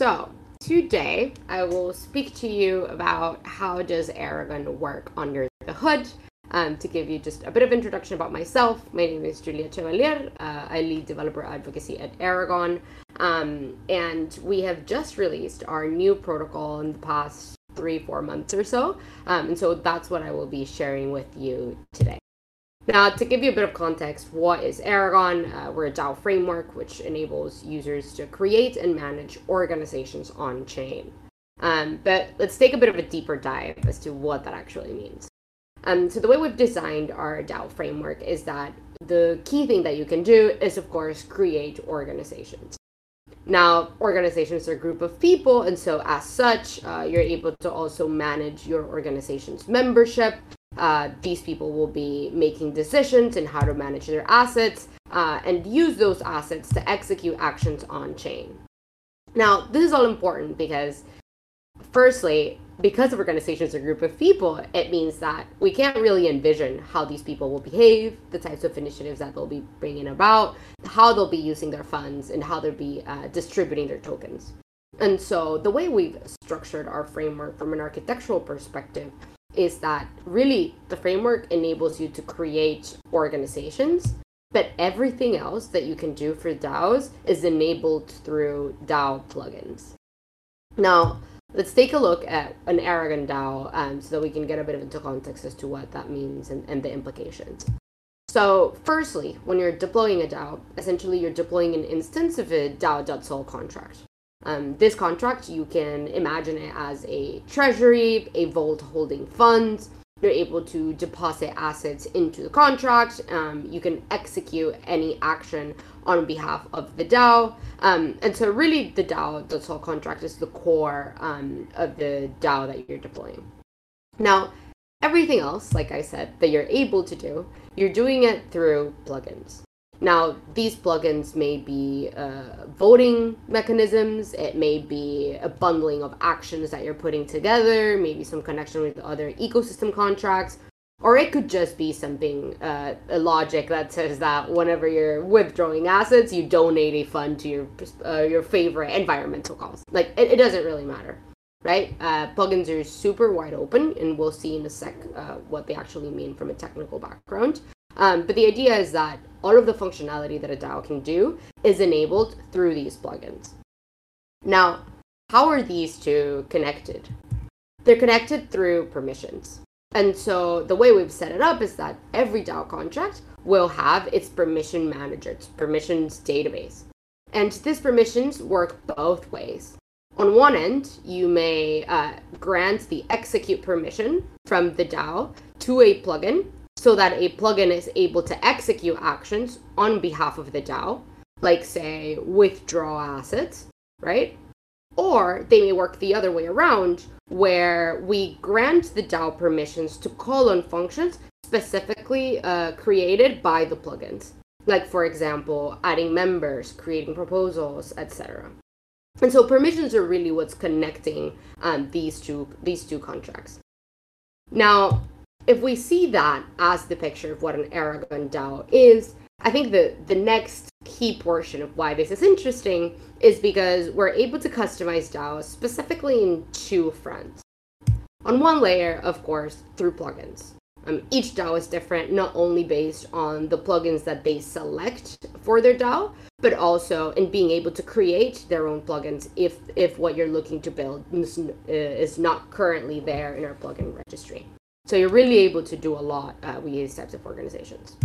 So, today I will speak to you about how does Aragon work under the hood. Um, to give you just a bit of introduction about myself, my name is Juliette Chevalier. Uh, I lead developer advocacy at Aragon, um, and we have just released our new protocol in the past three, four months or so. Um, and so that's what I will be sharing with you today. Now, to give you a bit of context, what is Aragon? Uh, we're a DAO framework which enables users to create and manage organizations on chain. Um, but let's take a bit of a deeper dive as to what that actually means. Um, so, the way we've designed our DAO framework is that the key thing that you can do is, of course, create organizations. Now, organizations are a group of people, and so as such, uh, you're able to also manage your organization's membership uh, these people will be making decisions in how to manage their assets uh, and use those assets to execute actions on chain. Now, this is all important because, firstly, because organizations are a group of people, it means that we can't really envision how these people will behave, the types of initiatives that they'll be bringing about, how they'll be using their funds, and how they'll be uh, distributing their tokens. And so, the way we've structured our framework from an architectural perspective is that really the framework enables you to create organizations, but everything else that you can do for DAOs is enabled through DAO plugins. Now, let's take a look at an Aragon DAO um, so that we can get a bit of into context as to what that means and, and the implications. So, firstly, when you're deploying a DAO, essentially you're deploying an instance of a DAO.sol contract. Um, this contract, you can imagine it as a treasury, a vault holding funds. You're able to deposit assets into the contract. Um, you can execute any action on behalf of the DAO. Um, and so, really, the DAO, the Sol contract, is the core um, of the DAO that you're deploying. Now, everything else, like I said, that you're able to do, you're doing it through plugins. Now, these plugins may be uh, voting mechanisms, it may be a bundling of actions that you're putting together, maybe some connection with other ecosystem contracts, or it could just be something, uh, a logic that says that whenever you're withdrawing assets, you donate a fund to your uh, your favorite environmental cause. Like, it, it doesn't really matter, right? Uh, plugins are super wide open, and we'll see in a sec uh, what they actually mean from a technical background. Um, but the idea is that all of the functionality that a DAO can do is enabled through these plugins. Now, how are these two connected? They're connected through permissions. And so the way we've set it up is that every DAO contract will have its permission manager, its permissions database. And these permissions work both ways. On one end, you may uh, grant the execute permission from the DAO to a plugin so that a plugin is able to execute actions on behalf of the DAO, like, say, withdraw assets, right? Or they may work the other way around, where we grant the DAO permissions to call on functions specifically uh, created by the plugins. Like, for example, adding members, creating proposals, etc. And so permissions are really what's connecting um, these two these two contracts. Now, if we see that as the picture of what an Aragon DAO is, I think the, the next key portion of why this is interesting is because we're able to customize DAOs specifically in two fronts. On one layer, of course, through plugins. Um, each DAO is different, not only based on the plugins that they select for their DAO, but also in being able to create their own plugins if if what you're looking to build is, is not currently there in our plugin registry. So you're really able to do a lot uh, with these types of organizations.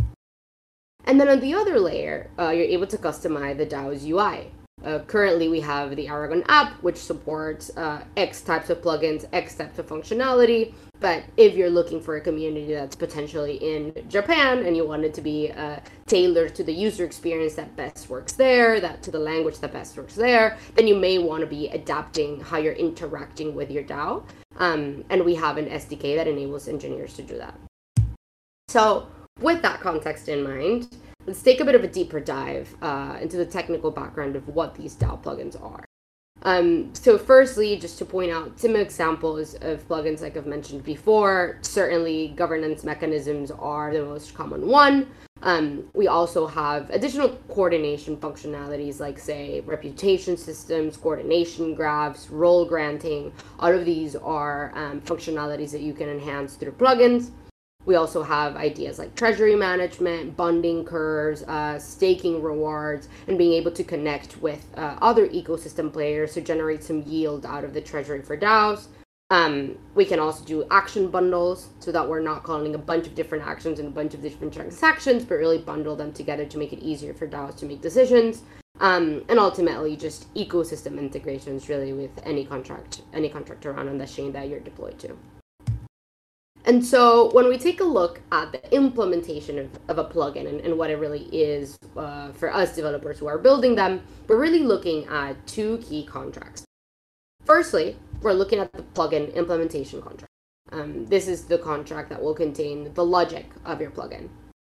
And then on the other layer, uh, you're able to customize the DAO's UI. Uh, currently, we have the Aragon app, which supports uh, X types of plugins, X types of functionality. But if you're looking for a community that's potentially in Japan and you want it to be uh, tailored to the user experience that best works there, that to the language that best works there, then you may want to be adapting how you're interacting with your DAO. Um, and we have an SDK that enables engineers to do that. So, with that context in mind, let's take a bit of a deeper dive uh, into the technical background of what these DAO plugins are. Um, so, firstly, just to point out some examples of plugins, like I've mentioned before, certainly governance mechanisms are the most common one. Um, we also have additional coordination functionalities like, say, reputation systems, coordination graphs, role granting. All of these are um, functionalities that you can enhance through plugins. We also have ideas like treasury management, bonding curves, uh, staking rewards, and being able to connect with uh, other ecosystem players to generate some yield out of the treasury for DAOs. Um, we can also do action bundles so that we're not calling a bunch of different actions and a bunch of different transactions, but really bundle them together to make it easier for DAOs to make decisions. Um, and ultimately, just ecosystem integrations really with any contract, any contract around on the chain that you're deployed to. And so when we take a look at the implementation of, of a plugin and, and what it really is uh, for us developers who are building them, we're really looking at two key contracts. Firstly, we're looking at the plugin implementation contract. Um, this is the contract that will contain the logic of your plugin.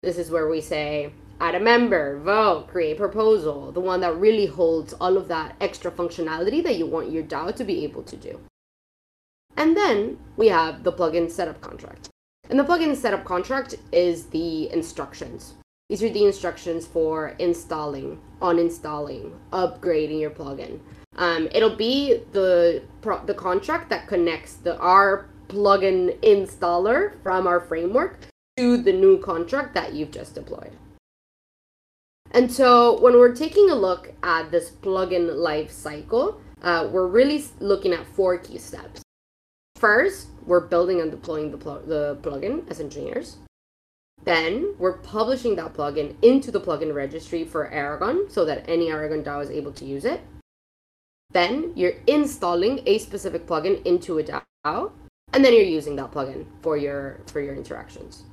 This is where we say, add a member, vote, create proposal, the one that really holds all of that extra functionality that you want your DAO to be able to do. And then we have the plugin setup contract. And the plugin setup contract is the instructions. These are the instructions for installing, uninstalling, upgrading your plugin. Um, it'll be the pro- the contract that connects the our plugin installer from our framework to the new contract that you've just deployed. And so when we're taking a look at this plugin life cycle, uh, we're really looking at four key steps. First, we're building and deploying the, pl- the plugin as engineers. Then we're publishing that plugin into the plugin registry for Aragon so that any Aragon DAO is able to use it. Then you're installing a specific plugin into a DAO, and then you're using that plugin for your for your interactions.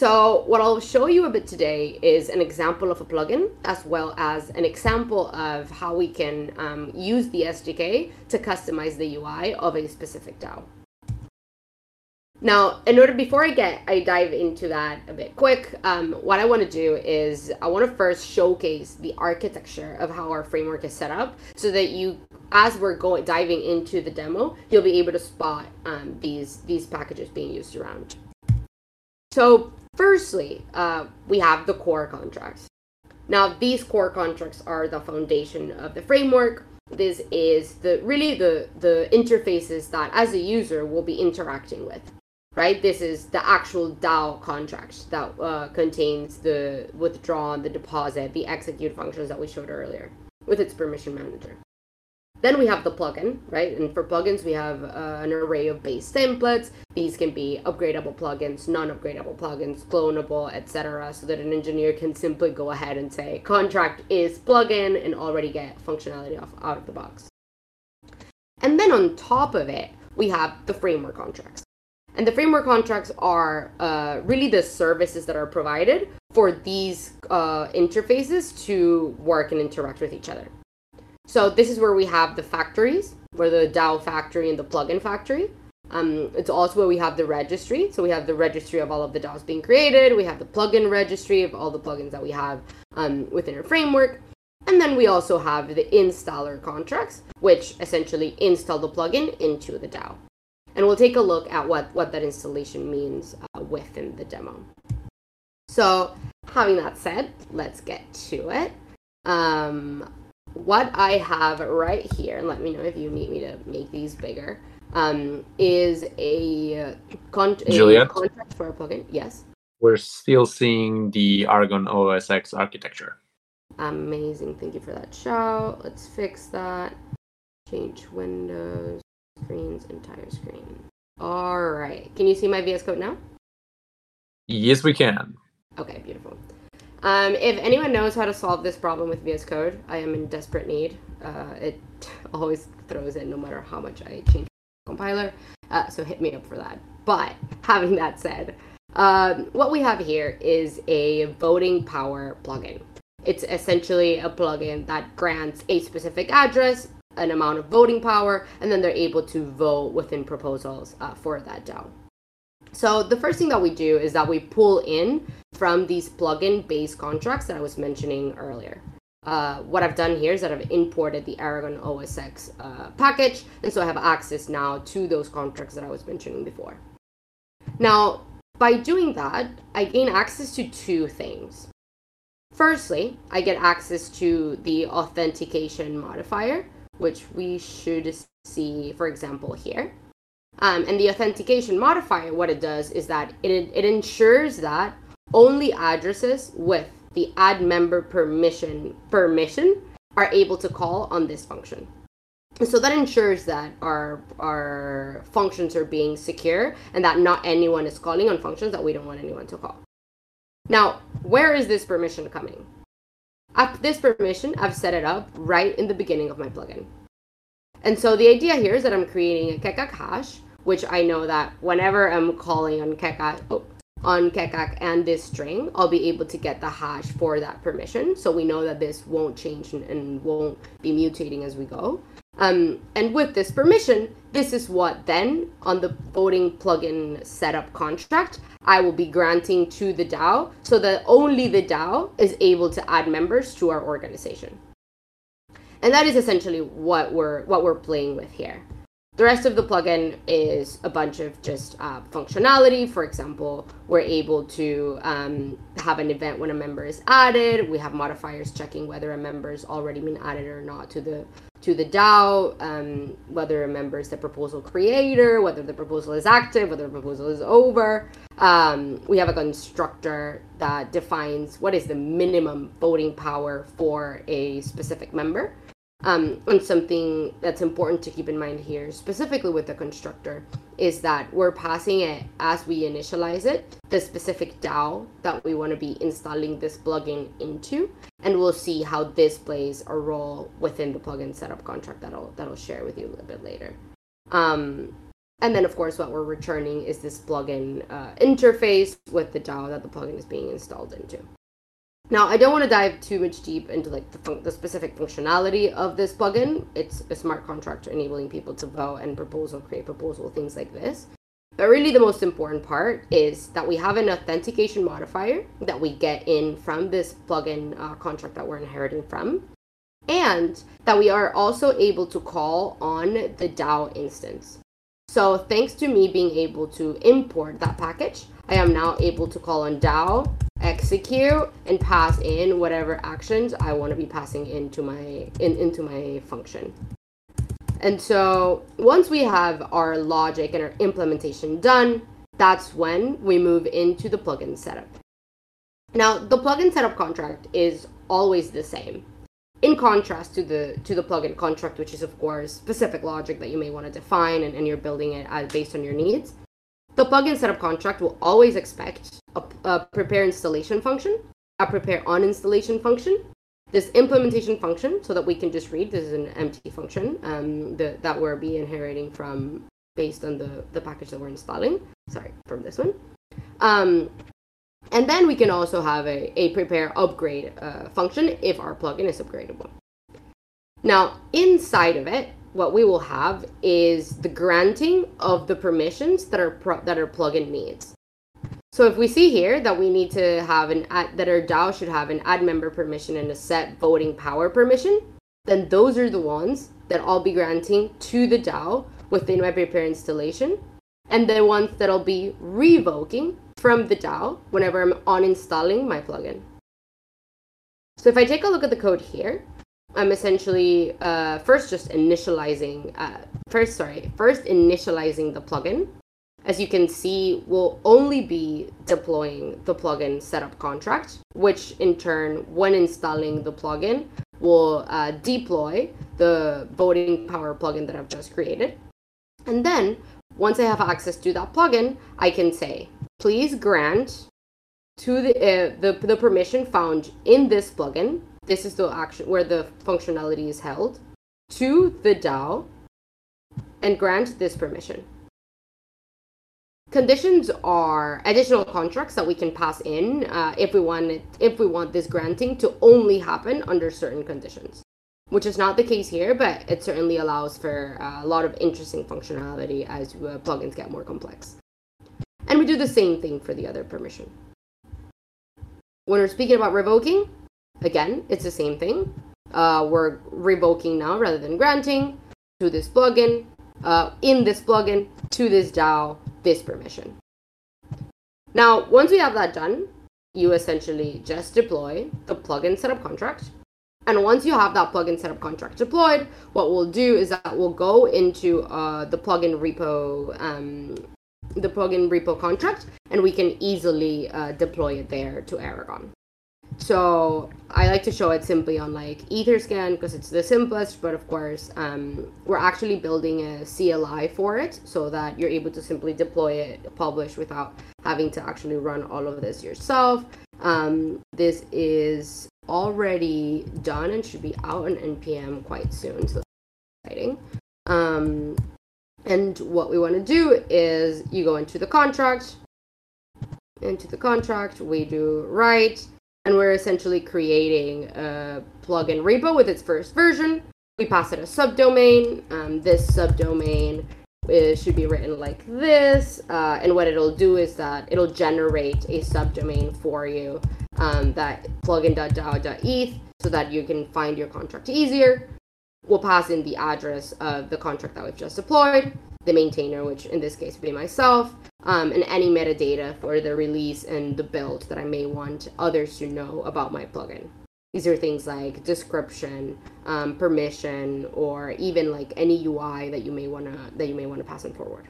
So what I'll show you a bit today is an example of a plugin, as well as an example of how we can um, use the SDK to customize the UI of a specific DAO. Now, in order before I get I dive into that a bit quick, um, what I want to do is I want to first showcase the architecture of how our framework is set up, so that you, as we're going diving into the demo, you'll be able to spot um, these these packages being used around. So, firstly, uh, we have the core contracts. Now, these core contracts are the foundation of the framework. This is the really the the interfaces that as a user will be interacting with right? This is the actual DAO contract that uh, contains the withdraw, the deposit, the execute functions that we showed earlier with its permission manager. Then we have the plugin, right? And for plugins, we have uh, an array of base templates. These can be upgradable plugins, non-upgradable plugins, clonable, etc., so that an engineer can simply go ahead and say contract is plugin and already get functionality off, out of the box. And then on top of it, we have the framework contracts. And the framework contracts are uh, really the services that are provided for these uh, interfaces to work and interact with each other. So this is where we have the factories, where the DAO factory and the plugin factory. Um, it's also where we have the registry. So we have the registry of all of the DAOs being created. We have the plugin registry of all the plugins that we have um, within our framework. And then we also have the installer contracts, which essentially install the plugin into the DAO. And we'll take a look at what, what that installation means uh, within the demo. So having that said, let's get to it. Um, what I have right here, and let me know if you need me to make these bigger, um, is a, con- a contract for a plugin. Yes. We're still seeing the Aragon OSx architecture. Amazing. Thank you for that shout. Let's fix that. Change windows screen's entire screen. All right. Can you see my VS Code now? Yes, we can. Okay, beautiful. Um, if anyone knows how to solve this problem with VS Code, I am in desperate need. Uh, it always throws in no matter how much I change the compiler, uh, so hit me up for that. But having that said, um, what we have here is a voting power plugin. It's essentially a plugin that grants a specific address an amount of voting power, and then they're able to vote within proposals uh, for that DAO. So the first thing that we do is that we pull in from these plugin based contracts that I was mentioning earlier. Uh, what I've done here is that I've imported the Aragon OSx uh, package, and so I have access now to those contracts that I was mentioning before. Now, by doing that, I gain access to two things. Firstly, I get access to the authentication modifier, which we should see, for example, here. Um, and the authentication modifier, what it does is that it, it ensures that only addresses with the add member permission permission are able to call on this function. So that ensures that our our functions are being secure and that not anyone is calling on functions that we don't want anyone to call. Now, where is this permission coming? At this permission, I've set it up right in the beginning of my plugin. And so the idea here is that I'm creating a Keccak hash, which I know that whenever I'm calling on Keccak, oh, on Keccak and this string, I'll be able to get the hash for that permission. So we know that this won't change and, and won't be mutating as we go. Um, and with this permission, this is what then on the voting plugin setup contract, I will be granting to the DAO so that only the DAO is able to add members to our organization. And that is essentially what we're what we're playing with here. The rest of the plugin is a bunch of just uh, functionality. For example, we're able to um, have an event when a member is added. We have modifiers checking whether a member has already been added or not to the to the DAO, um, whether a member is the proposal creator, whether the proposal is active, whether the proposal is over. Um, we have a constructor that defines what is the minimum voting power for a specific member. Um, and something that's important to keep in mind here, specifically with the constructor, is that we're passing it as we initialize it, the specific DAO that we want to be installing this plugin into, and we'll see how this plays a role within the plugin setup contract that I'll, that I'll share with you a little bit later. Um, and then, of course, what we're returning is this plugin uh, interface with the DAO that the plugin is being installed into. Now, I don't want to dive too much deep into like the, fun- the specific functionality of this plugin. It's a smart contract enabling people to vote and proposal, create proposal, things like this. But really, the most important part is that we have an authentication modifier that we get in from this plugin uh, contract that we're inheriting from, and that we are also able to call on the DAO instance. So, thanks to me being able to import that package, I am now able to call on DAO execute and pass in whatever actions I want to be passing into my in, into my function. And so once we have our logic and our implementation done, that's when we move into the plugin setup. Now, the plugin setup contract is always the same. In contrast to the to the plugin contract, which is of course specific logic that you may want to define and, and you're building it as, based on your needs, the plugin setup contract will always expect a, a prepare installation function, a prepare on installation function, this implementation function, so that we can just read. This is an empty function um, that we're be inheriting from based on the, the package that we're installing. Sorry, from this one. Um, and then we can also have a, a prepare upgrade uh, function if our plugin is upgradable. Now, inside of it, what we will have is the granting of the permissions that our that our plugin needs. So if we see here that we need to have an ad, that our DAO should have an add member permission and a set voting power permission, then those are the ones that I'll be granting to the DAO within my prepare installation, and the ones that I'll be revoking from the DAO whenever I'm uninstalling my plugin. So if I take a look at the code here, I'm essentially uh, first just initializing, uh, first, sorry, first initializing the plugin. As you can see, we'll only be deploying the plugin setup contract, which in turn, when installing the plugin, will uh, deploy the voting power plugin that I've just created. And then, once I have access to that plugin, I can say, please grant to the, uh, the, the permission found in this plugin this is the action where the functionality is held to the DAO and grant this permission. Conditions are additional contracts that we can pass in uh, if we want it, if we want this granting to only happen under certain conditions, which is not the case here, but it certainly allows for uh, a lot of interesting functionality as uh, plugins get more complex. And we do the same thing for the other permission. When we're speaking about revoking, Again, it's the same thing. Uh, we're revoking now rather than granting to this plugin, uh, in this plugin, to this DAO, this permission. Now, once we have that done, you essentially just deploy the plugin setup contract. And once you have that plugin setup contract deployed, what we'll do is that we'll go into uh, the plugin repo, um, the plugin repo contract, and we can easily uh, deploy it there to Aragon. So I like to show it simply on like Etherscan because it's the simplest, but of course, um, we're actually building a CLI for it so that you're able to simply deploy it, publish without having to actually run all of this yourself. Um, this is already done and should be out on npm quite soon, so exciting. Um, and what we want to do is you go into the contract, into the contract, we do write and we're essentially creating a plugin repo with its first version. We pass it a subdomain. Um, this subdomain is, should be written like this, uh, and what it'll do is that it'll generate a subdomain for you um, that plugin.dao.eth so that you can find your contract easier. We'll pass in the address of the contract that we've just deployed, the maintainer, which in this case would be myself, um, and any metadata for the release and the build that I may want others to know about my plugin. These are things like description, um, permission, or even like any UI that you may wanna that you may want to pass on forward.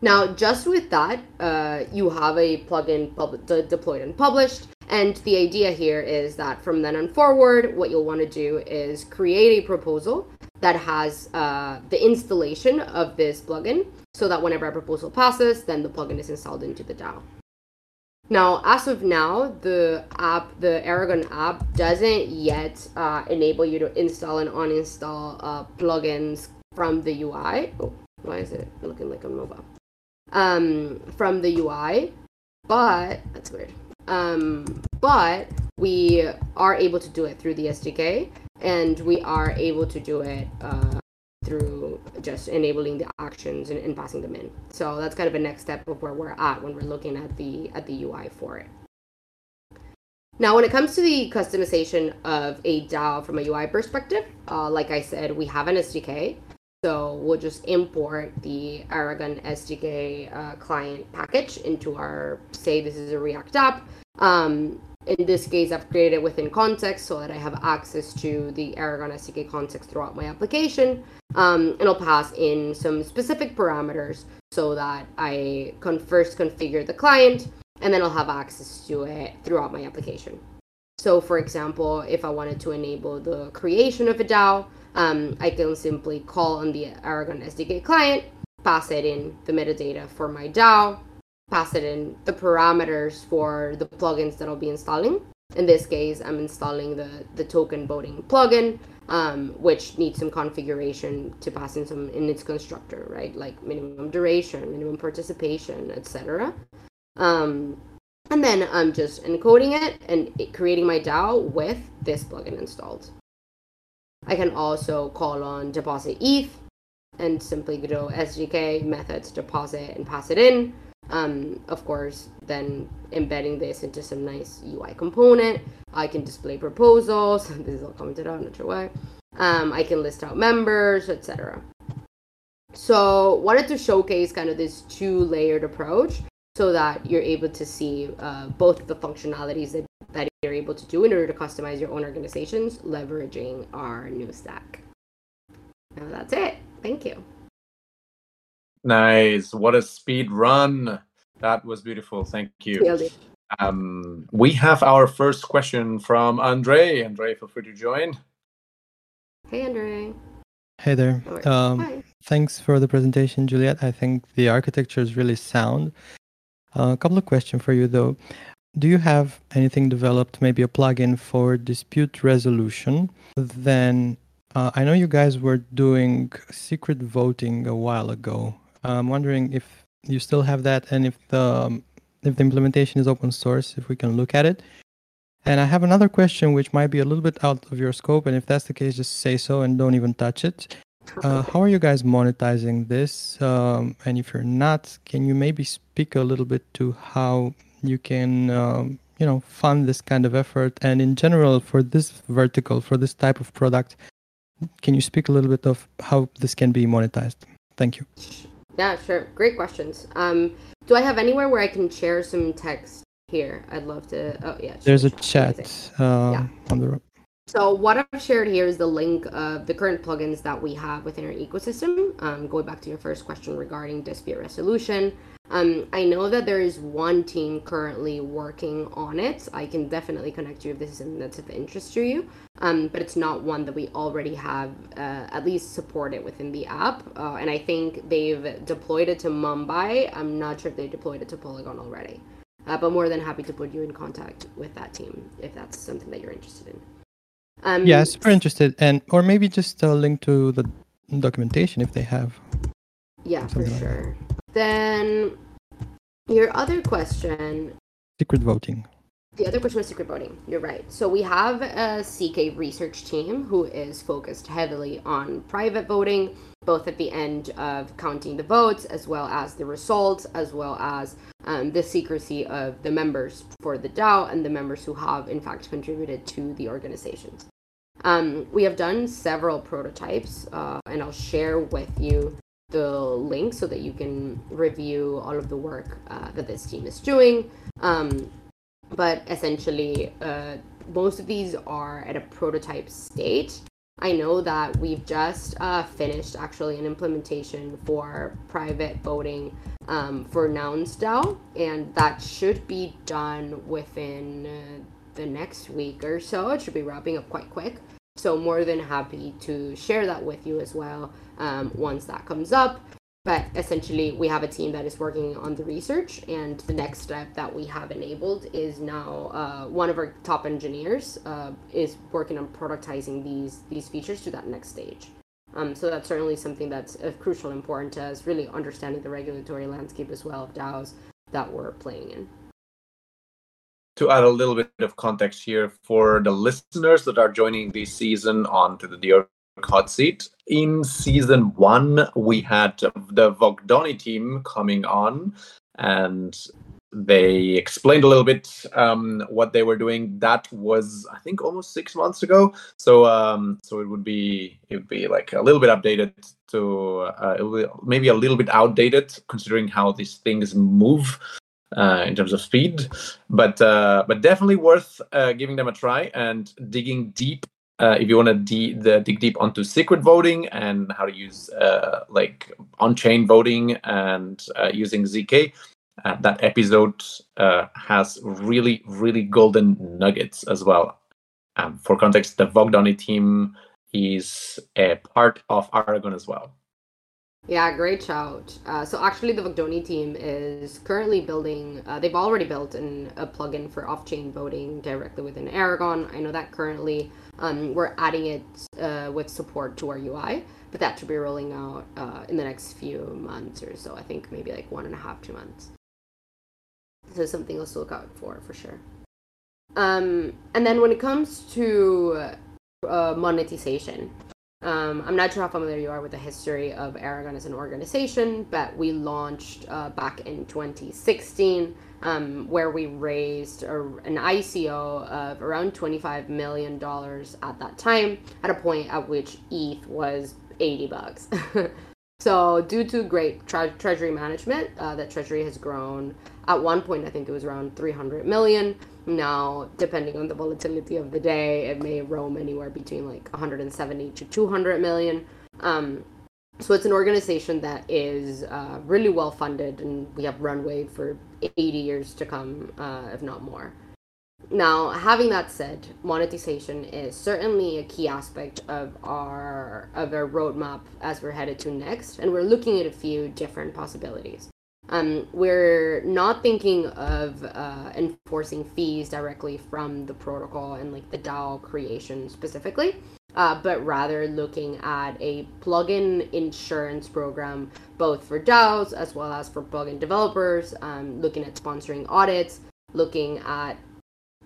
Now, just with that, uh, you have a plugin pub- de- deployed and published. And the idea here is that from then on forward, what you'll want to do is create a proposal that has uh, the installation of this plugin so that whenever a proposal passes, then the plugin is installed into the DAO. Now, as of now, the app, the Aragon app, doesn't yet uh, enable you to install and uninstall uh, plugins from the UI. Oh, why is it looking like a mobile? Um, from the UI, but that's weird. Um, but we are able to do it through the SDK, and we are able to do it uh, through just enabling the actions and, and, passing them in. So that's kind of a next step of where we're at when we're looking at the at the UI for it. Now, when it comes to the customization of a DAO from a UI perspective, uh, like I said, we have an SDK. So we'll just import the Aragon SDK uh, client package into our, say this is a React app. Um, in this case, I've created it within context so that I have access to the Aragon SDK context throughout my application. Um, and I'll pass in some specific parameters so that I can first configure the client and then I'll have access to it throughout my application. So, for example, if I wanted to enable the creation of a DAO, um, I can simply call on the Aragon SDK client, pass it in the metadata for my DAO, pass it in the parameters for the plugins that I'll be installing. In this case, I'm installing the, the token voting plugin, um, which needs some configuration to pass in some in its constructor, right? Like minimum duration, minimum participation, etc. Um, and then I'm just encoding it and it, creating my DAO with this plugin installed. I can also call on deposit ETH and simply go SDK methods deposit and pass it in um, of course, then embedding this into some nice UI component. I can display proposals. This is all commented out, not sure why. Um, I can list out members, etc. So wanted to showcase kind of this two-layered approach so that you're able to see uh, both the functionalities that, that you're able to do in order to customize your own organizations, leveraging our new stack. Now that's it. Thank you. Nice. What a speed run. That was beautiful. Thank you. Um, we have our first question from Andre. Andre, feel free to join. Hey, Andre. Hey there. Um, thanks for the presentation, Juliette. I think the architecture is really sound. Uh, a couple of questions for you, though. Do you have anything developed, maybe a plugin for dispute resolution? Then uh, I know you guys were doing secret voting a while ago. I'm wondering if you still have that, and if the um, if the implementation is open source, if we can look at it. And I have another question, which might be a little bit out of your scope, and if that's the case, just say so and don't even touch it. Uh, how are you guys monetizing this? Um, and if you're not, can you maybe speak a little bit to how you can, um, you know, fund this kind of effort? And in general, for this vertical, for this type of product, can you speak a little bit of how this can be monetized? Thank you. Yeah, sure. Great questions. Um, do I have anywhere where I can share some text here? I'd love to. Oh, yeah. There's a chat uh, yeah. on the so what I've shared here is the link of the current plugins that we have within our ecosystem. Um, going back to your first question regarding dispute resolution, um, I know that there is one team currently working on it. I can definitely connect you if this is something that's of interest to you. Um, but it's not one that we already have uh, at least supported within the app. Uh, and I think they've deployed it to Mumbai. I'm not sure if they deployed it to Polygon already. Uh, but more than happy to put you in contact with that team if that's something that you're interested in. Um, yeah, super interested, and or maybe just a link to the documentation if they have. Yeah, for sure. Like then your other question. Secret voting. The other question was secret voting. You're right. So we have a ZK research team who is focused heavily on private voting, both at the end of counting the votes, as well as the results, as well as um, the secrecy of the members for the DAO and the members who have, in fact, contributed to the organizations. Um, we have done several prototypes, uh, and I'll share with you the link so that you can review all of the work uh, that this team is doing. Um, but essentially, uh, most of these are at a prototype state. I know that we've just uh, finished actually an implementation for private voting um, for Nouns DAO, and that should be done within uh, the next week or so. It should be wrapping up quite quick. So, more than happy to share that with you as well um, once that comes up. But essentially, we have a team that is working on the research, and the next step that we have enabled is now uh, one of our top engineers uh, is working on productizing these these features to that next stage. Um, so that's certainly something that's of crucial importance as really understanding the regulatory landscape as well of DAOs that we're playing in to add a little bit of context here for the listeners that are joining this season onto the dOrg hot seat. In season one, we had the Vocdoni team coming on, and they explained a little bit um, what they were doing. That was, I think, almost six months ago. So, um, so it would be it would be like a little bit updated to uh, maybe a little bit outdated considering how these things move uh, in terms of speed, but uh, but definitely worth uh, giving them a try and digging deep. Uh, if you want to de- the, dig deep onto secret voting and how to use uh, like on-chain voting and uh, using zk, that episode has really really golden nuggets as well. Um, for context, the Vocdoni team is a part of Aragon as well. Yeah, great shout. Uh, so actually, the Vocdoni team is currently building. Uh, they've already built an, a plugin for off-chain voting directly within Aragon. I know that currently um, we're adding it uh, with support to our UI, but that should be rolling out uh, in the next few months or so. I think maybe like one and a half, two months. So something else to look out for for sure. Um, and then when it comes to uh, monetization, um, I'm not sure how familiar you are with the history of Aragon as an organization, but we launched uh, back in 2016, um, where we raised a, an ICO of around $25 million at that time, at a point at which ETH was 80 bucks. so, due to great tre- treasury management, uh, that treasury has grown. At one point, I think it was around 300 million. Now, depending on the volatility of the day, it may roam anywhere between like 170 to 200 million. Um, so it's an organization that is uh, really well funded, and we have runway for 80 years to come, uh, if not more. Now, having that said, monetization is certainly a key aspect of our of our roadmap as we're headed to next, and we're looking at a few different possibilities. Um, we're not thinking of uh, enforcing fees directly from the protocol and like the DAO creation specifically, uh, but rather looking at a plugin insurance program both for DAOs as well as for plugin developers, um, looking at sponsoring audits, looking at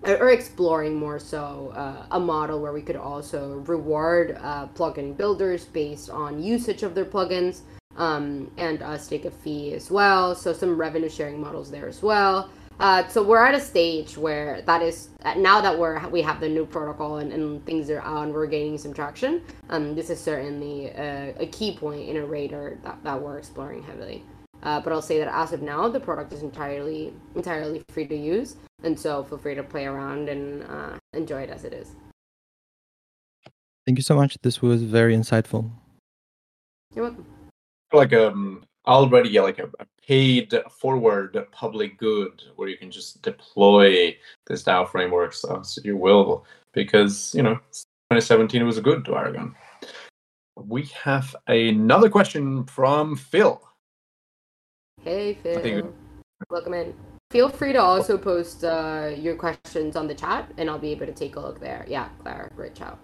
or exploring more so uh, a model where we could also reward uh, plugin builders based on usage of their plugins um, and us take a fee as well. So some revenue sharing models there as well. Uh, so we're at a stage where that is now that we're we have the new protocol and, and things are and we're gaining some traction. Um, this is certainly a, a key point in a radar that, that we're exploring heavily. Uh, but I'll say that as of now, the product is entirely entirely free to use, and so feel free to play around and uh, enjoy it as it is. Thank you so much. This was very insightful. You're welcome. Like um already like a, a paid forward public good where you can just deploy this DAO frameworks as you will because you know 2017 was a good to Aragon. We have another question from Phil. Hey Phil, welcome in. Feel free to also post uh, your questions on the chat, and I'll be able to take a look there. Yeah, Clara, great job.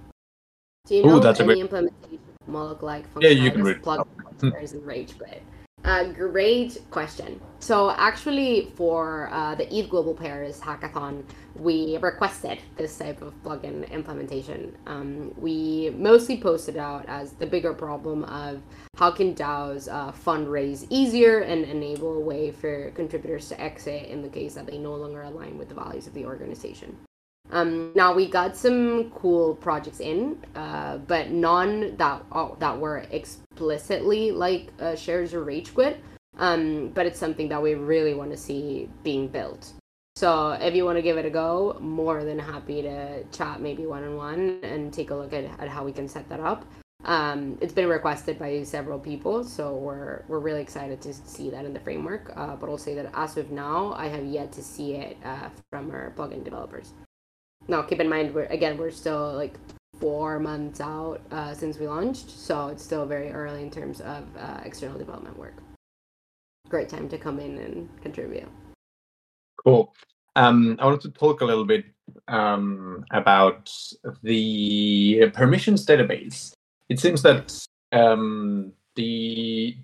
Do you know Ooh, that's any great... implementation Moloch-like functionality? Yeah, you can read. Plug in Rage. Uh, great question. So actually, for uh, the ETH Global Paris hackathon, we requested this type of plugin implementation. Um, we mostly posted out as the bigger problem of how can DAOs uh, fundraise easier and enable a way for contributors to exit in the case that they no longer align with the values of the organization. Um, now we got some cool projects in, uh, but none that uh, that were explicitly like uh, shares or rage quit. Um, but it's something that we really want to see being built. So if you want to give it a go, more than happy to chat maybe one on one and take a look at, at how we can set that up. Um, it's been requested by several people, so we're we're really excited to see that in the framework. Uh, but I'll say that as of now, I have yet to see it uh, from our plugin developers. Now, keep in mind, we're again we're still like four months out uh, since we launched, so it's still very early in terms of uh, external development work. Great time to come in and contribute. Cool. Um, I wanted to talk a little bit um, about the permissions database. It seems that um, the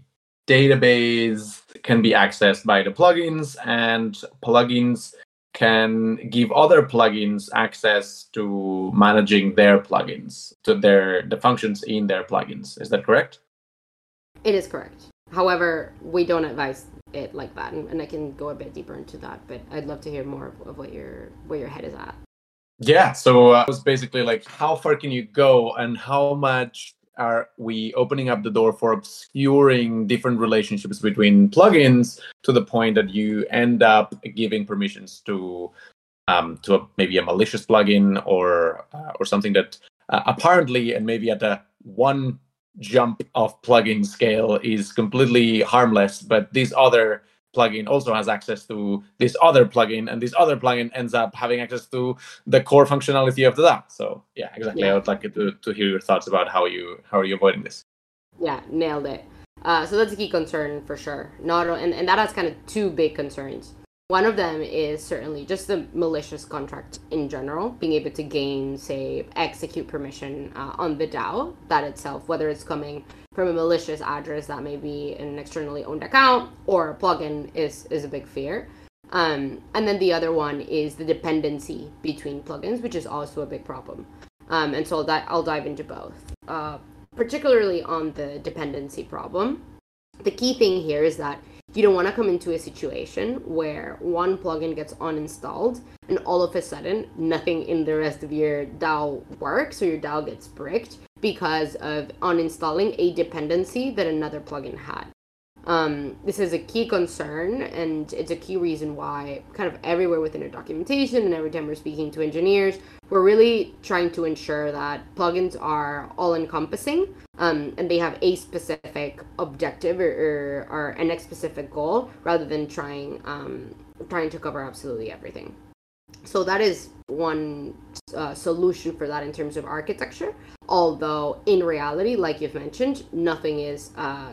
database can be accessed by the plugins, and plugins can give other plugins access to managing their plugins, to their the functions in their plugins. Is that correct? It is correct. However, we don't advise it like that, and, and I can go a bit deeper into that. But I'd love to hear more of, of what your where your head is at. Yeah, so uh, it was basically like, how far can you go, and how much are we opening up the door for obscuring different relationships between plugins to the point that you end up giving permissions to um, to a, maybe a malicious plugin or uh, or something that uh, apparently and maybe at a one jump of plugin scale is completely harmless, but this other plugin also has access to this other plugin, and this other plugin ends up having access to the core functionality of the DAO. So yeah, exactly. Yeah. I would like to to hear your thoughts about how you how are you avoiding this. Yeah, nailed it. Uh, so that's a key concern for sure. Not and, and that has kind of two big concerns. One of them is certainly just the malicious contract in general, being able to gain, say, execute permission uh, on the DAO that itself, whether it's coming from a malicious address that may be an externally owned account or a plugin is is a big fear. Um, and then the other one is the dependency between plugins, which is also a big problem. Um, and so that I'll dive into both. Uh, particularly on the dependency problem, the key thing here is that you don't want to come into a situation where one plugin gets uninstalled and all of a sudden nothing in the rest of your DAO works or your DAO gets bricked because of uninstalling a dependency that another plugin had. Um, this is a key concern and it's a key reason why kind of everywhere within our documentation and every time we're speaking to engineers we're really trying to ensure that plugins are all encompassing um, and they have a specific objective or, or, or an specific goal rather than trying um, trying to cover absolutely everything. So that is one uh, solution for that in terms of architecture. Although in reality like you've mentioned nothing is uh,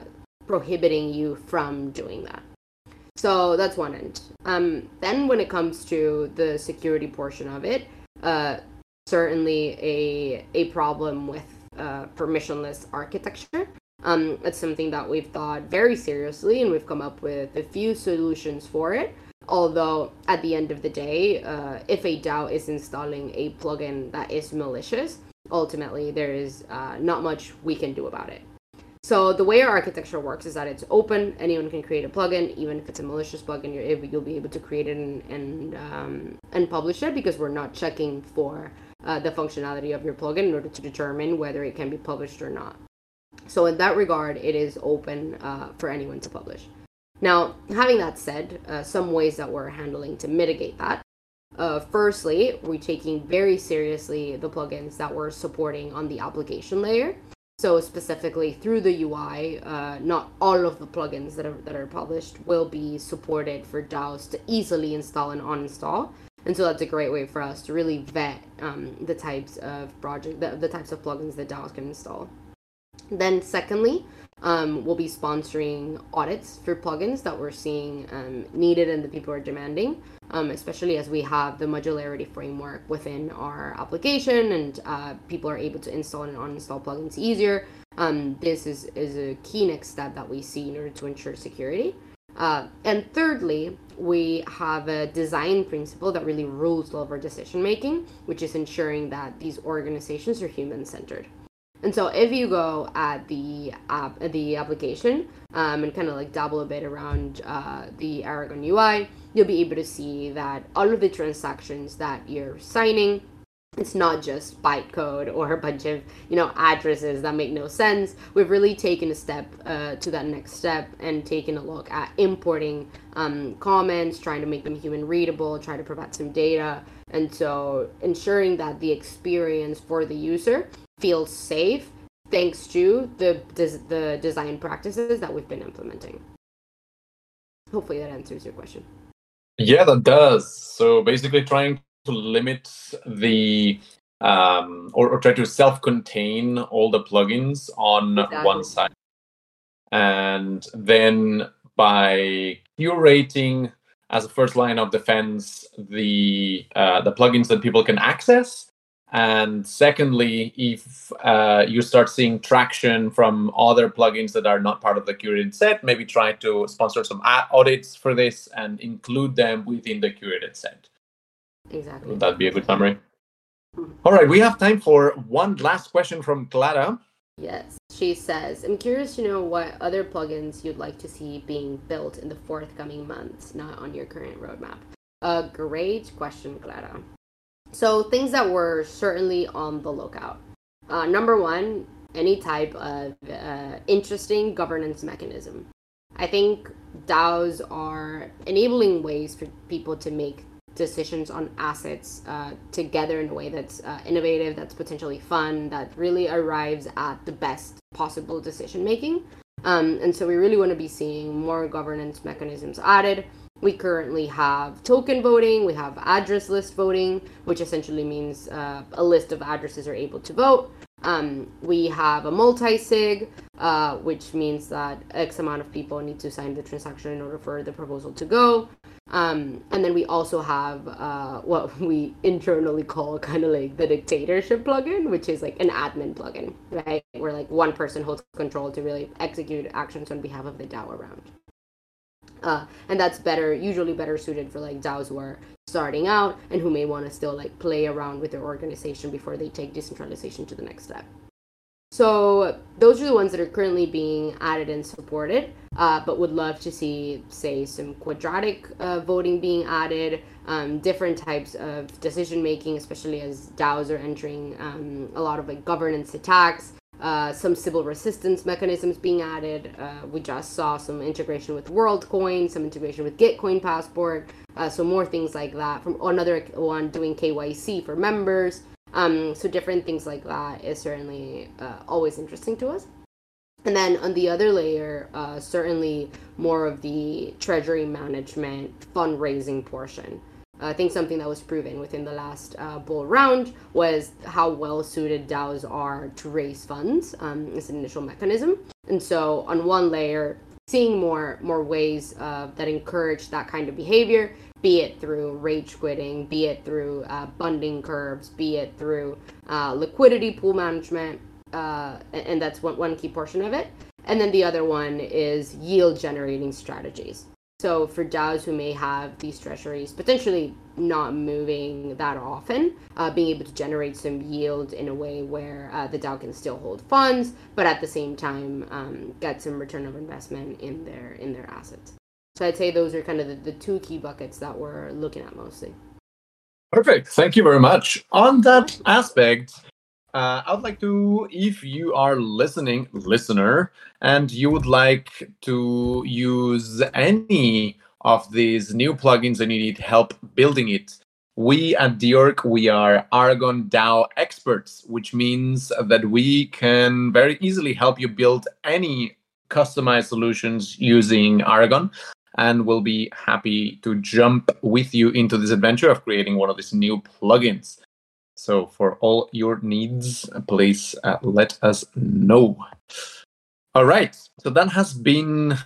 prohibiting you from doing that. So that's one end. Um, then when it comes to the security portion of it, uh, certainly a a problem with uh, permissionless architecture. Um, it's something that we've thought very seriously, and we've come up with a few solutions for it. Although at the end of the day, uh, if a DAO is installing a plugin that is malicious, ultimately there is uh, not much we can do about it. So the way our architecture works is that it's open. Anyone can create a plugin, even if it's a malicious plugin. You're you'll be able to create it and and, um, and publish it because we're not checking for uh, the functionality of your plugin in order to determine whether it can be published or not. So in that regard, it is open uh, for anyone to publish. Now, having that said, uh, some ways that we're handling to mitigate that. Uh, firstly, we're taking very seriously the plugins that we're supporting on the application layer. So specifically through the UI, uh, not all of the plugins that are that are published will be supported for DAOs to easily install and uninstall. And so that's a great way for us to really vet um, the types of project, the, the types of plugins that DAOs can install. Then secondly, um, we'll be sponsoring audits for plugins that we're seeing um, needed and the people are demanding, um, especially as we have the modularity framework within our application and uh, people are able to install and uninstall plugins easier. Um, this is, is a key next step that we see in order to ensure security. Uh, and thirdly, we have a design principle that really rules all of our decision making, which is ensuring that these organizations are human centered. And so if you go at the app, at the application, um, and kind of like dabble a bit around uh, the Aragon UI, you'll be able to see that all of the transactions that you're signing, it's not just bytecode or a bunch of you know addresses that make no sense. We've really taken a step uh, to that next step and taken a look at importing um, comments, trying to make them human readable, try to provide some data, and so ensuring that the experience for the user feel safe thanks to the des- the design practices that we've been implementing. Hopefully that answers your question. Yeah, that does. So basically, trying to limit the um, or, or try to self-contain all the plugins on exactly. one side, and then by curating as a first line of defense the uh, the plugins that people can access and secondly, if uh, you start seeing traction from other plugins that are not part of the curated set, maybe try to sponsor some audits for this and include them within the curated set. Exactly. Would that be a good summary? All right, we have time for one last question from Clara. Yes, she says, I'm curious to know what other plugins you'd like to see being built in the forthcoming months, not on your current roadmap. A great question, Clara. So things that were certainly on the lookout. Uh, number one, any type of uh, interesting governance mechanism. I think DAOs are enabling ways for people to make decisions on assets uh, together in a way that's uh, innovative, that's potentially fun, that really arrives at the best possible decision making. Um, and so we really want to be seeing more governance mechanisms added. We currently have token voting, we have address list voting, which essentially means uh, a list of addresses are able to vote. Um, we have a multi sig, uh, which means that X amount of people need to sign the transaction in order for the proposal to go. Um, and then we also have uh, what we internally call kind of like the dictatorship plugin, which is like an admin plugin, right? Where like one person holds control to really execute actions on behalf of the DAO around. Uh, and that's better, usually better suited for like DAOs who are starting out and who may want to still like play around with their organization before they take decentralization to the next step. So those are the ones that are currently being added and supported, uh, but would love to see, say, some quadratic uh, voting being added, um, different types of decision making, especially as DAOs are entering um, a lot of like governance attacks, uh, some Sybil resistance mechanisms being added. Uh, we just saw some integration with WorldCoin, some integration with Gitcoin Passport, uh, so more things like that. From another one doing KYC for members. Um, so different things like that is certainly uh, always interesting to us. And then on the other layer, uh, certainly more of the treasury management fundraising portion. I think something that was proven within the last uh, bull round was how well suited DAOs are to raise funds um, as an initial mechanism. And so, on one layer, seeing more more ways uh, that encourage that kind of behavior, be it through rage quitting, be it through uh, bonding curves, be it through uh, liquidity pool management, uh, and that's one, one key portion of it. And then the other one is yield generating strategies. So for DAOs who may have these treasuries potentially not moving that often, uh, being able to generate some yield in a way where uh, the DAO can still hold funds, but at the same time um, get some return of investment in their in their assets. So I'd say those are kind of the, the two key buckets that we're looking at mostly. Perfect. Thank you very much. On that aspect, uh, I would like to, if you are listening, listener, and you would like to use any of these new plugins and you need help building it, we at dOrg, we are Aragon DAO experts, which means that we can very easily help you build any customized solutions using Aragon and we'll be happy to jump with you into this adventure of creating one of these new plugins. So for all your needs, please uh, let us know. All right. So that has been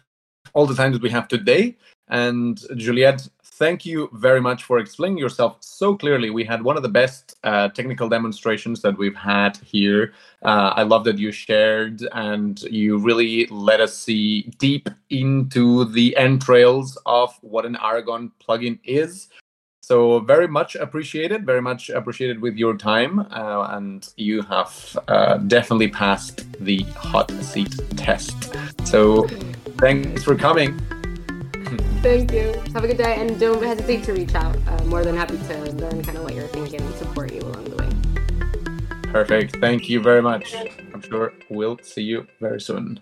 all the time that we have today. And Juliette, thank you very much for explaining yourself so clearly. We had one of the best uh, technical demonstrations that we've had here. Uh, I love that you shared and you really let us see deep into the entrails of what an Aragon plugin is. So very much appreciated, very much appreciated with your time, uh, and you have uh, definitely passed the hot seat test. So thanks for coming. Thank you. Have a good day, and don't hesitate to reach out. Uh, more than happy to learn kind of what you're thinking and support you along the way. Perfect. Thank you very much. I'm sure we'll see you very soon.